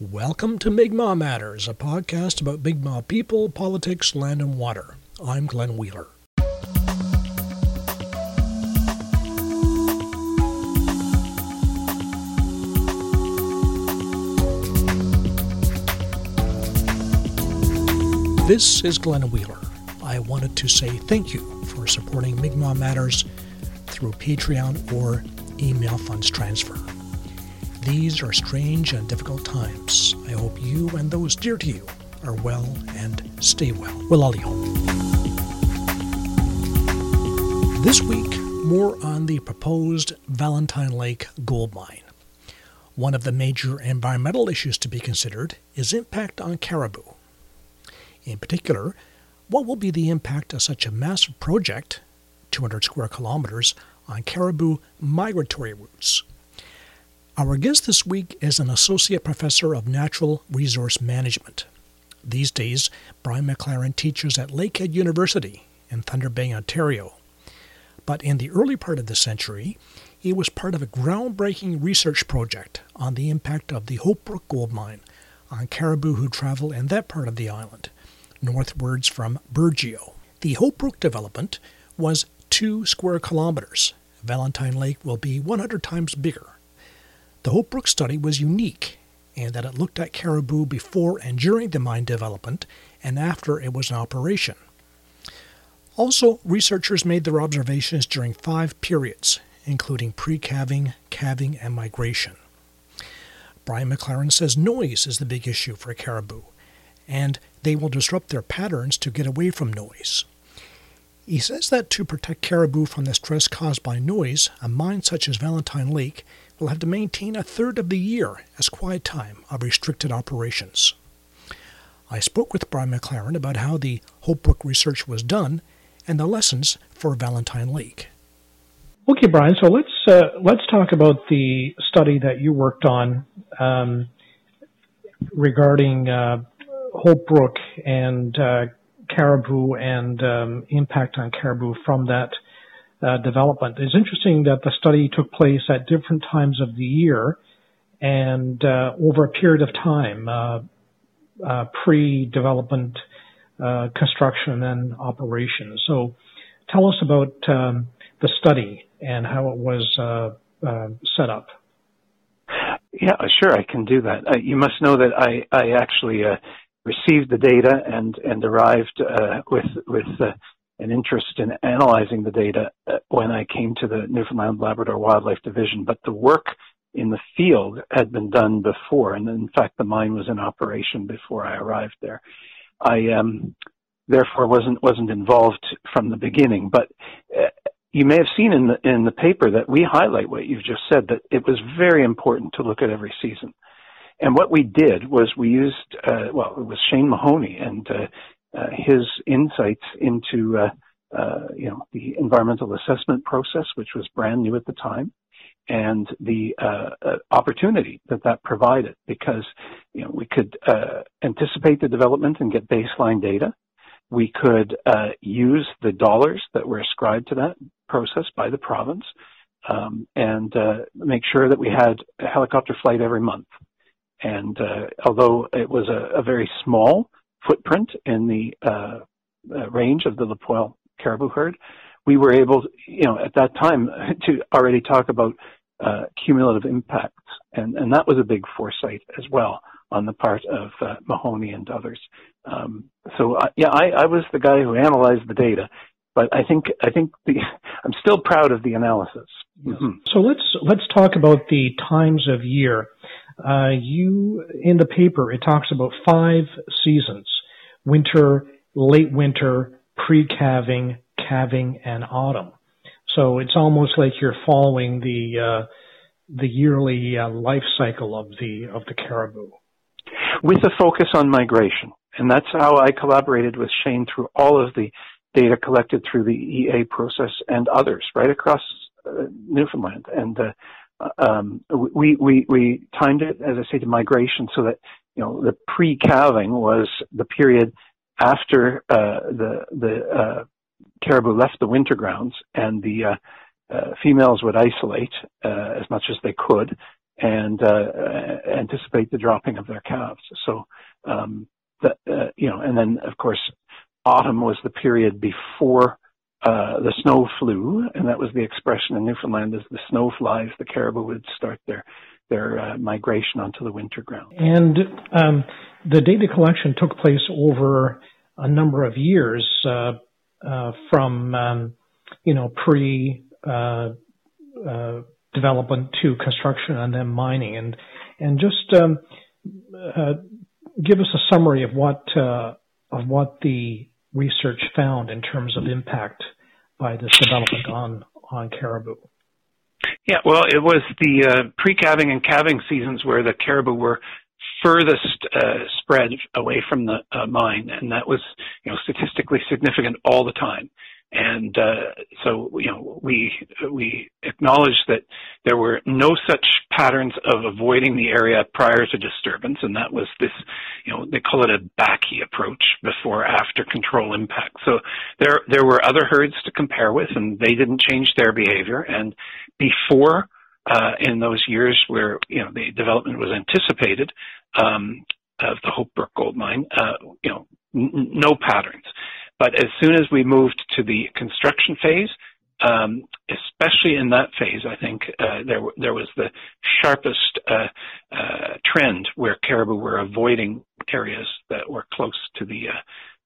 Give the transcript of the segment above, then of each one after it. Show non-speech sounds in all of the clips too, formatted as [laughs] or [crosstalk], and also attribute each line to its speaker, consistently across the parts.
Speaker 1: Welcome to Mi'kmaq Matters, a podcast about Mi'kmaq people, politics, land, and water. I'm Glenn Wheeler. This is Glenn Wheeler. I wanted to say thank you for supporting Mi'kmaq Matters through Patreon or email funds transfer. These are strange and difficult times. I hope you and those dear to you are well and stay well. Wela'lioq. This week, more on the proposed Valentine Lake gold mine. One of the major environmental issues to be considered is impact on caribou. In particular, what will be the impact of such a massive project, 200 square kilometers, on caribou migratory routes? Our guest this week is an associate professor of natural resource management. These days, Brian McLaren teaches at Lakehead University in Thunder Bay, Ontario. But in the early part of the century, he was part of a groundbreaking research project on the impact of the Hope Brook gold mine on caribou who travel in that part of the island, northwards from Burgeo. The Hope Brook development was two square kilometers. Valentine Lake will be 100 times bigger. The Hope Brook study was unique in that it looked at caribou before and during the mine development and after it was in operation. Also, researchers made their observations during five periods, including pre calving, calving, and migration. Brian McLaren says noise is the big issue for caribou, and they will disrupt their patterns to get away from noise. He says that to protect caribou from the stress caused by noise, a mine such as Valentine Lake will have to maintain a third of the year as quiet time of restricted operations. I spoke with Brian McLaren about how the Hope Brook research was done and the lessons for Valentine Lake. Okay, Brian. So let's uh, let's talk about the study that you worked on um, regarding uh, Hope Brook and uh, caribou and um, impact on caribou from that uh, development. It's interesting that the study took place at different times of the year and uh, over a period of time, uh, uh pre-development uh, construction and operation. So, tell us about um, the study and how it was uh, set up.
Speaker 2: Yeah, sure, I can do that. you must know that I I actually received the data and and arrived with with an interest in analyzing the data uh, when I came to the Newfoundland Labrador Wildlife Division, but the work in the field had been done before, and in fact, the mine was in operation before I arrived there. I um, therefore wasn't wasn't involved from the beginning, but uh, you may have seen in the in the paper that we highlight what you've just said that it was very important to look at every season. And what we did was we used, uh, well, it was Shane Mahoney and uh, uh, his insights into uh, uh, you know the environmental assessment process, which was brand new at the time, and the opportunity that that provided because you know we could anticipate the development and get baseline data. We could use the dollars that were ascribed to that process by the province um, and uh, make sure that we had a helicopter flight every month. And uh, although it was a, a, very small footprint in the uh, uh, range of the La Poile caribou herd, we were able, you know, at that time [laughs] to already talk about uh, cumulative impacts, and and that was a big foresight as well on the part of uh, Mahoney and others. Um, so uh, yeah, I, I was the guy who analyzed the data, but I think I think the [laughs] I'm still proud of the analysis.
Speaker 1: Mm-hmm. So let's let's talk about the times of year. Uh, you in the paper it talks about five seasons: winter, late winter, pre-calving, calving, and autumn. So it's almost like you're following the uh, the yearly uh, life cycle of the of the caribou,
Speaker 2: with a focus on migration. And that's how I collaborated with Shane through all of the data collected through the EA process and others right across uh, Newfoundland. And uh, um, we, we, we timed it, as I say, to migration so that, you know, the pre-calving was the period after uh, the, the uh, caribou left the winter grounds and the uh, uh, females would isolate uh, as much as they could and uh, anticipate the dropping of their calves. So, um, uh, you know, and then of course, autumn was the period before uh, the snow flew, and that was the expression in Newfoundland as the snow flies, the caribou would start their their uh, migration onto the winter ground.
Speaker 1: And um, the data collection took place over a number of years, uh, uh from um, you know pre uh, uh, development to construction and then mining, and and just um, give us a summary of what of what the research found in terms of impact by this development on on caribou?
Speaker 2: Yeah, well, it was the uh, pre-calving and calving seasons where the caribou were furthest uh, spread away from the uh, mine, and that was, you know, statistically significant all the time. And uh, so, you know, we we acknowledge that there were no such patterns of avoiding the area prior to disturbance, and that was this, you know, they call it a BACI approach before after control impact. So there there were other herds to compare with, and they didn't change their behavior. And before, uh, in those years where you know the development was anticipated um, of the Hope Brook gold mine, uh, you know, n- no patterns. But as soon as we moved to the construction phase, um, especially in that phase, I think uh, there there was the sharpest uh, uh, trend where caribou were avoiding areas that were close to the uh,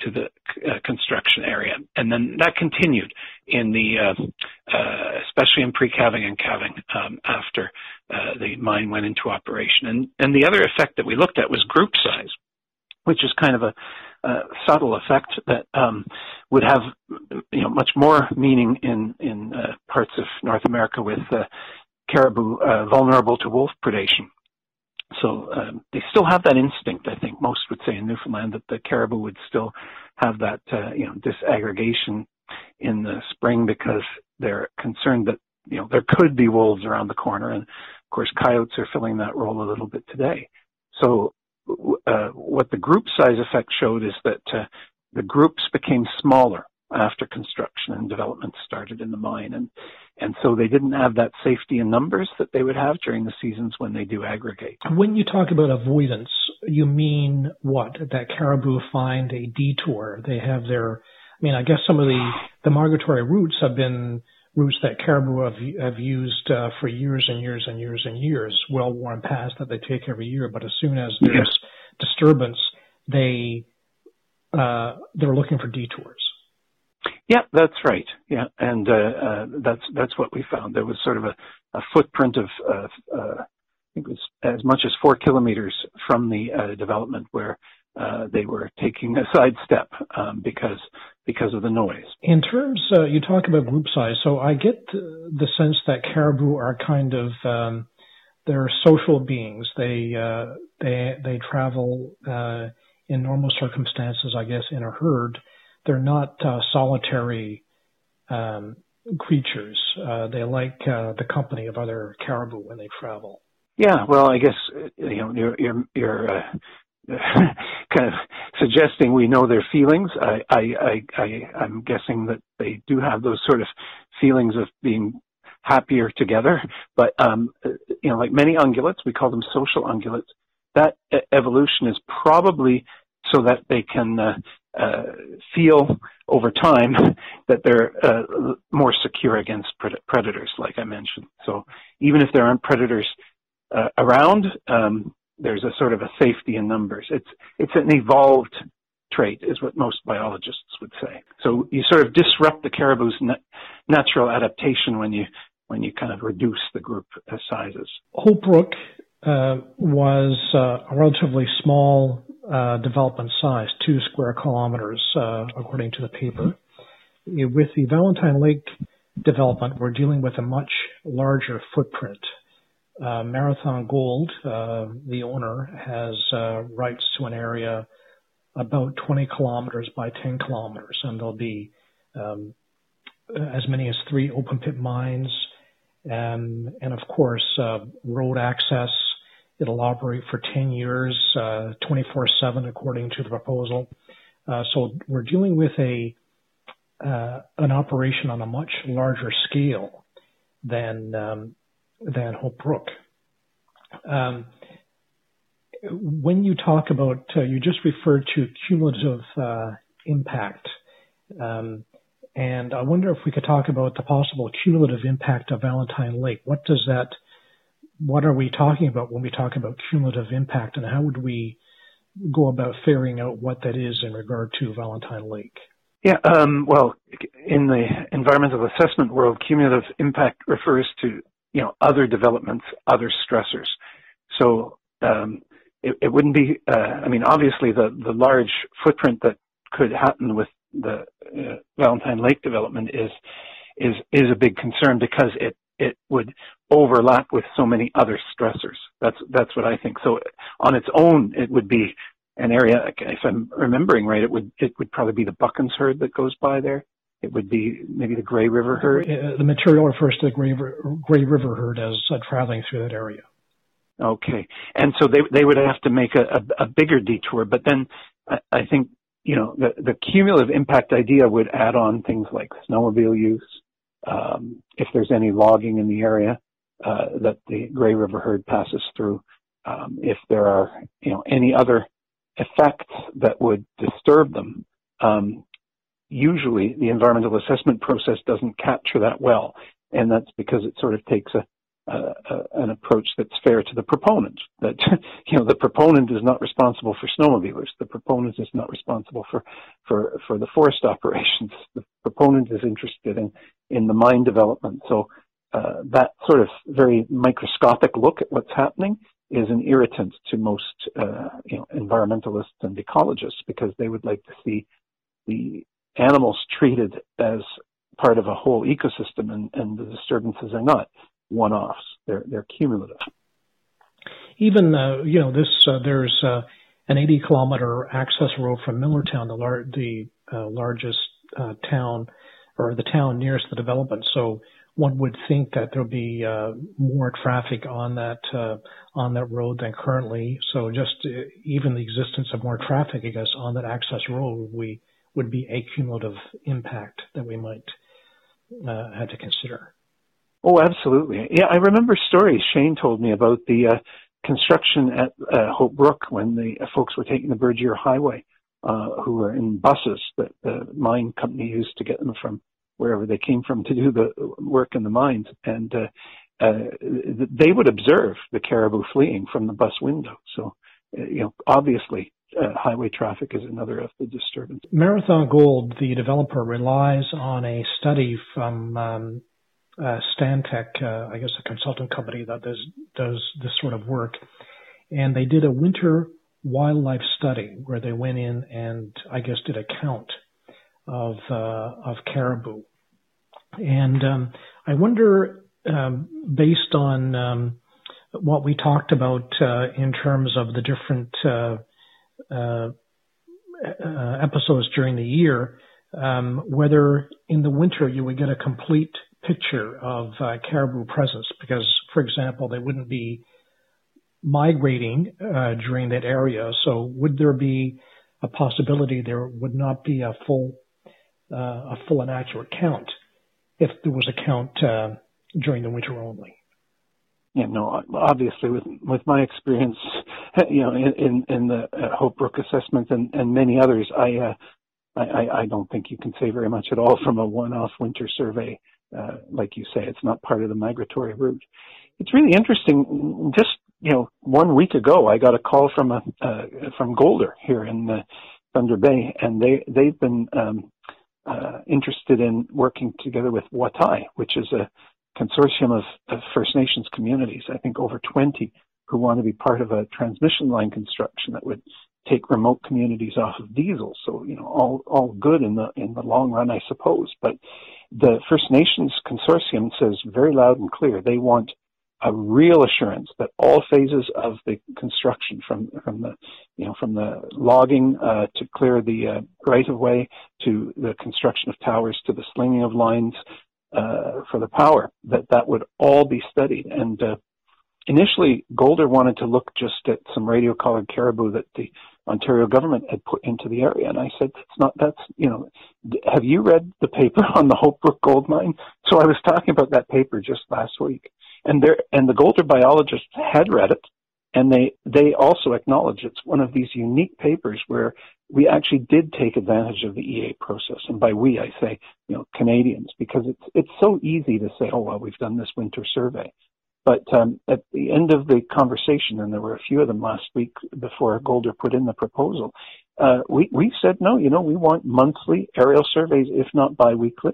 Speaker 2: to the uh, construction area, and then that continued in the uh, especially in pre-calving and calving um, after the mine went into operation. And and the other effect that we looked at was group size, which is kind of a uh, subtle effect that um, would have you know much more meaning in in uh, parts of North America with uh, caribou uh, vulnerable to wolf predation. So um, they still have that instinct. I think most would say in Newfoundland that the caribou would still have that uh, you know disaggregation in the spring because they're concerned that you know there could be wolves around the corner, and of course coyotes are filling that role a little bit today. So uh, what the group size effect showed is that uh, the groups became smaller after construction and development started in the mine and and so they didn't have that safety in numbers that they would have during the seasons when they do aggregate.
Speaker 1: When you talk about avoidance, you mean what? That caribou find a detour. They have their I mean I guess some of the the migratory routes have been routes that caribou have, have used uh, for years and years and years and years, well-worn paths that they take every year. But as soon as there's disturbance, they uh, they're looking for detours.
Speaker 2: Yeah, that's right. Yeah, and uh, uh, that's that's what we found. There was sort of a, a footprint of uh, uh, I think it was as much as four kilometers from the uh, development where uh, they were taking a sidestep um, because because of the noise.
Speaker 1: In terms, uh, you talk about group size, so I get the sense that caribou are kind of um, they're social beings. They uh, they they travel uh, in normal circumstances, I guess, in a herd. They're not uh, solitary um, creatures. Uh, they like the company of other caribou when they travel.
Speaker 2: Yeah, well, I guess you know you're you're, you're uh, [coughs] kind of suggesting we know their feelings. I, I, I, I, I'm guessing that they do have those sort of feelings of being happier together. But um, you know, like many ungulates, we call them social ungulates. That evolution is probably so that they can uh, uh, feel over time that they're uh, more secure against pred- predators, like I mentioned. So even if there aren't predators uh, around, um, there's a sort of a safety in numbers. It's it's an evolved trait, is what most biologists would say. So you sort of disrupt the caribou's natural adaptation when you when you kind of reduce the group sizes.
Speaker 1: Hope Brook uh, was uh, a relatively small uh, development size, two square kilometers, uh, according to the paper. With the Valentine Lake development, we're dealing with a much larger footprint uh, Marathon Gold, uh, the owner, has uh, rights to an area about 20 kilometers by 10 kilometers, and there'll be um, as many as three open pit mines, and, and of course, uh, road access. It'll operate for 10 years, 24/7, uh, according to the proposal. Uh, so we're dealing with a an operation on a much larger scale than um, than Hope Brook. Um, when you talk about, uh, you just referred to cumulative uh, impact. Um, and I wonder if we could talk about the possible cumulative impact of Valentine Lake. What does that, what are we talking about when we talk about cumulative impact, and how would we go about figuring out what that is in regard to Valentine Lake?
Speaker 2: Yeah, um, well, in the environmental assessment world, cumulative impact refers to you know other developments, other stressors. So um, it, it, wouldn't be. Uh, I mean, obviously, the the large footprint that could happen with the uh, Valentine Lake development is is is a big concern because it it would overlap with so many other stressors. That's that's what I think. So on its own, it would be an area. If I'm remembering right, it would it would probably be the Buchans herd that goes by there. It would be maybe the Grey River herd.
Speaker 1: Uh, the material refers to the Grey, Grey River herd as uh, traveling through that area.
Speaker 2: Okay, and so they they would have to make a, a, a bigger detour, but then I, I think you know the the cumulative impact idea would add on things like snowmobile use, um, if there's any logging in the area uh, that the Grey River herd passes through, um, if there are you know any other effects that would disturb them. Um, usually, the environmental assessment process doesn't capture that well, and that's because it sort of takes a an approach that's fair to the proponent. That [laughs] you know, the proponent is not responsible for snowmobilers. The proponent is not responsible for for for the forest [laughs] operations. The proponent is interested in in the mine development. So uh, that sort of very microscopic look at what's happening is an irritant to most uh, you know environmentalists and ecologists because they would like to see the animals treated as part of a whole ecosystem and, and the disturbances are not one-offs. They're they're cumulative.
Speaker 1: Even uh, you know this uh, there's uh, an 80 kilometer access road from Millertown, the lar- the uh, largest uh, town or the town nearest the development. So one would think that there'll be uh, more traffic on that on that road than currently. So just even the existence of more traffic, I guess, on that access road we would be a cumulative impact that we might have to consider.
Speaker 2: Oh, absolutely. Yeah, I remember stories Shane told me about the uh, construction at uh, Hope Brook when the uh, folks were taking the Burgeo Highway, uh, who were in buses that the mine company used to get them from wherever they came from to do the work in the mines, and uh, uh, they would observe the caribou fleeing from the bus window. So, uh, you know, obviously. Uh, highway traffic is another of the disturbances.
Speaker 1: Marathon Gold, the developer, relies on a study from um, uh, Stantec, uh, I guess a consultant company that does does this sort of work, and they did a winter wildlife study where they went in and I guess did a count of uh, of caribou, and um, I wonder, um, based on um, what we talked about uh, in terms of the different uh, episodes during the year, um, whether in the winter you would get a complete picture of uh, caribou presence because, for example, they wouldn't be migrating uh, during that area. So, would there be a possibility there would not be a full uh, a full and accurate count if there was a count uh, during the winter only?
Speaker 2: Yeah, no, obviously with with my experience, [laughs] you know, in in, in the uh, Hope Brook assessment and, and many others, I, uh, I I don't think you can say very much at all from a one-off winter survey uh, like you say, it's not part of the migratory route. It's really interesting. Just you know, one week ago, I got a call from a uh, from Golder here in the Thunder Bay, and they they've been um, uh, interested in working together with Watay, which is a consortium of, of First Nations communities. I think over 20 who want to be part of a transmission line construction that would take remote communities off of diesel. So you know, all all good in the in the long run, I suppose. But the First Nations consortium says very loud and clear they want a real assurance that all phases of the construction, from from the you know from the logging uh, to clear the uh, right of way to the construction of towers to the slinging of lines uh, for the power, that that would all be studied and uh, initially Golder wanted to look just at some radio collared caribou that the Ontario government had put into the area. And I said, it's not, that's, you know, have you read the paper [laughs] on the Hope Brook gold mine? So I was talking about that paper just last week. And there, and the Golder biologists had read it, and they they also acknowledge it's one of these unique papers where we actually did take advantage of the EA process. And by we, I say, you know, Canadians, because it's it's so easy to say, oh well, we've done this winter survey. But um, at the end of the conversation, and there were a few of them last week before Golder put in the proposal, uh, we, we said, no, you know, we want monthly aerial surveys, if not biweekly.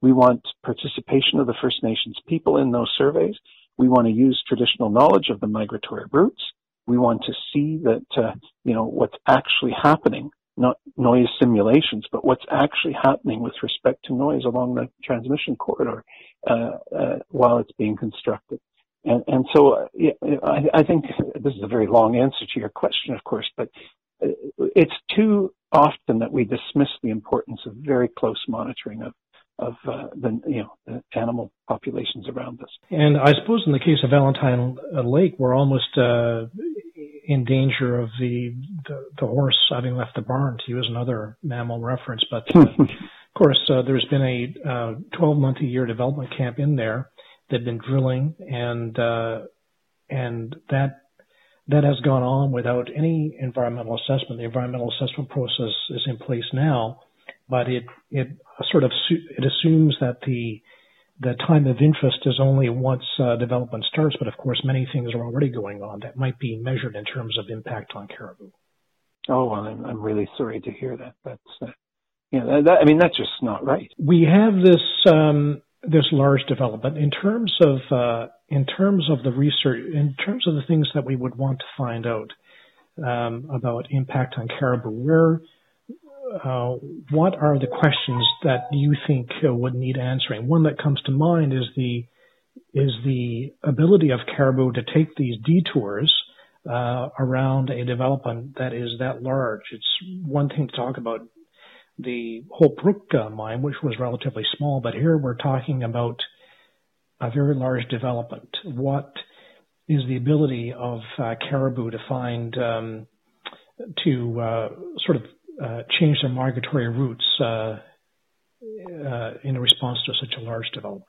Speaker 2: We want participation of the First Nations people in those surveys. We want to use traditional knowledge of the migratory routes. We want to see that, uh, you know, what's actually happening, not noise simulations, but what's actually happening with respect to noise along the transmission corridor uh, uh while it's being constructed. And, and so uh, I, I think this is a very long answer to your question, of course, but uh, it's too often that we dismiss the importance of very close monitoring of of uh, the you know the animal populations around us.
Speaker 1: And I suppose in the case of Valentine Lake, we're almost uh, in danger of the, the, the horse having left the barn. To use another mammal reference, but uh, [laughs] of course uh, there's been a 12 month a year development camp in there They've been drilling, and uh, and that that has gone on without any environmental assessment. The environmental assessment process is in place now, but it it sort of it assumes that the the time of interest is only once uh, development starts, but of course many things are already going on that might be measured in terms of impact on caribou.
Speaker 2: Oh well, I'm, I'm really sorry to hear that. That's uh, you know, that, I mean that's just not right.
Speaker 1: We have this um, this large development in terms of uh, in terms of the research in terms of the things that we would want to find out um, about impact on caribou where uh, what are the questions that you think uh, would need answering one that comes to mind is the is the ability of caribou to take these detours uh, around a development that is that large it's one thing to talk about the Hope Brook uh, mine, which was relatively small, but here we're talking about a very large development. What is the ability of uh, caribou to find um, to sort of uh, change their migratory routes uh, uh, in response to such a large development?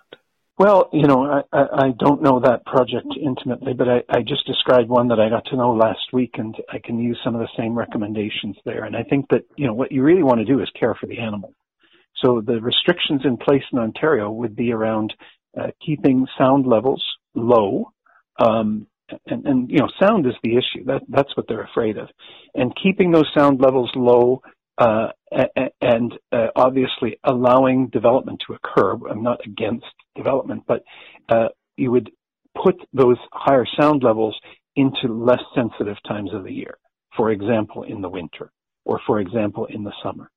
Speaker 2: Well, you know, I, I don't know that project intimately, but I, I just described one that I got to know last week, and I can use some of the same recommendations there. And I think that you know what you really want to do is care for the animal. So the restrictions in place in Ontario would be around uh, keeping sound levels low, um, and, and you know, sound is the issue. That that's what they're afraid of, and keeping those sound levels low uh, and uh, obviously allowing development to occur. I'm not against development, but uh, you would put those higher sound levels into less sensitive times of the year. For example, in the winter, or for example, in the summer.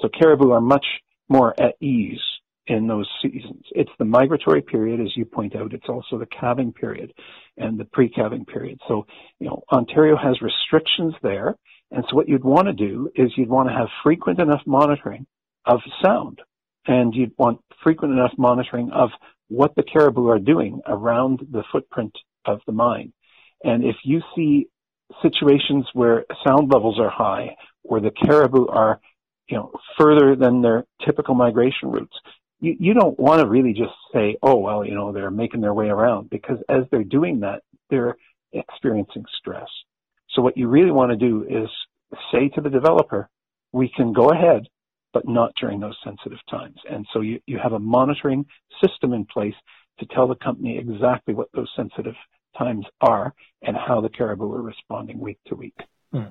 Speaker 2: So caribou are much more at ease in those seasons. It's the migratory period, as you point out. It's also the calving period and the pre-calving period. So, you know, Ontario has restrictions there and so what you'd want to do is you'd want to have frequent enough monitoring of sound and you'd want frequent enough monitoring of what the caribou are doing around the footprint of the mine. And if you see situations where sound levels are high or the caribou are, you know, further than their typical migration routes, you, you don't want to really just say, oh, well, you know, they're making their way around because as they're doing that, they're experiencing stress. So what you really want to do is say to the developer, we can go ahead, but not during those sensitive times. And so you, you have a monitoring system in place to tell the company exactly what those sensitive times are and how the caribou are responding week to week.
Speaker 1: Hmm.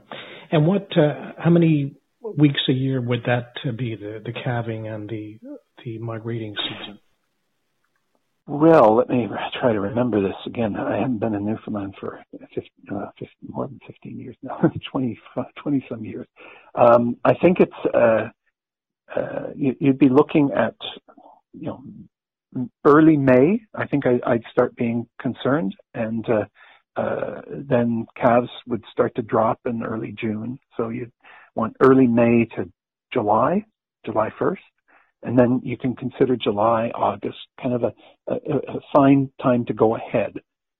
Speaker 1: And what, uh, how many weeks a year would that be, the, the calving and the, the migrating season?
Speaker 2: Well, let me try to remember this again. I haven't been in Newfoundland for 50, uh, 50, more than 15 years now, [laughs] 20, 20 some years. Um, I think it's, uh, uh, you, would be looking at, you know, early May. I think I, would start being concerned and, uh, uh, then calves would start to drop in early June. So you'd want early May to July, July 1st and then you can consider July, August, kind of a, a, a fine time to go ahead.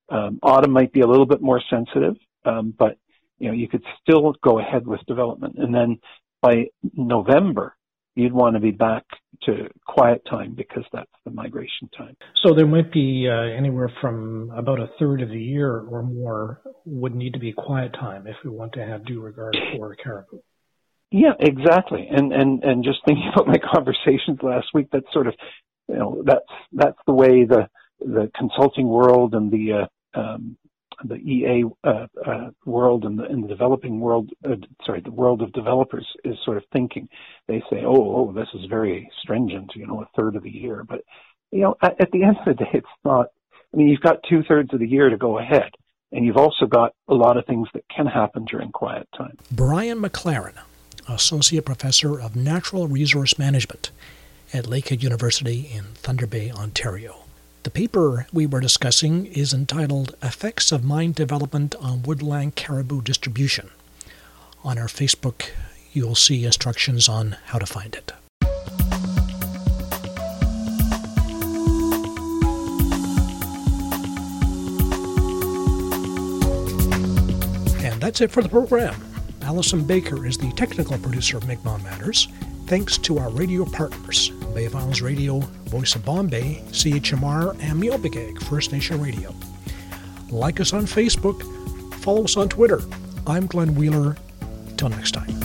Speaker 2: Um, autumn might be a little bit more sensitive, um, but you know you could still go ahead with development. And then by November, you'd want to be back to quiet time because that's the migration time.
Speaker 1: So there might be uh, anywhere from about a third of the year or more would need to be quiet time if we want to have due regard [laughs] for caribou.
Speaker 2: Yeah, exactly. And and and just thinking [laughs] about my conversations last week, that's sort of you know that's that's the way the the consulting world and the uh, um, the EA uh, uh, world and the, in the developing world, uh, sorry, the world of developers is sort of thinking. They say, oh, oh, this is very stringent, you know, a third of the year. But, you know, at, at the end of the day, it's not, I mean, you've got two thirds of the year to go ahead. And you've also got a lot of things that can happen during quiet time.
Speaker 1: Brian McLaren, Associate Professor of Natural Resource Management at Lakehead University in Thunder Bay, Ontario. The paper we were discussing is entitled Effects of Mine Development on Woodland Caribou Distribution. On our Facebook, you'll see instructions on how to find it. And that's it for the program. Allison Baker is the technical producer of Mi'kmaq Matters. Thanks to our radio partners, Bay of Islands Radio, Voice of Bonne Bay, CHMR, and Miawpukek First Nation Radio. Like us on Facebook, follow us on Twitter. I'm Glenn Wheeler. Till next time.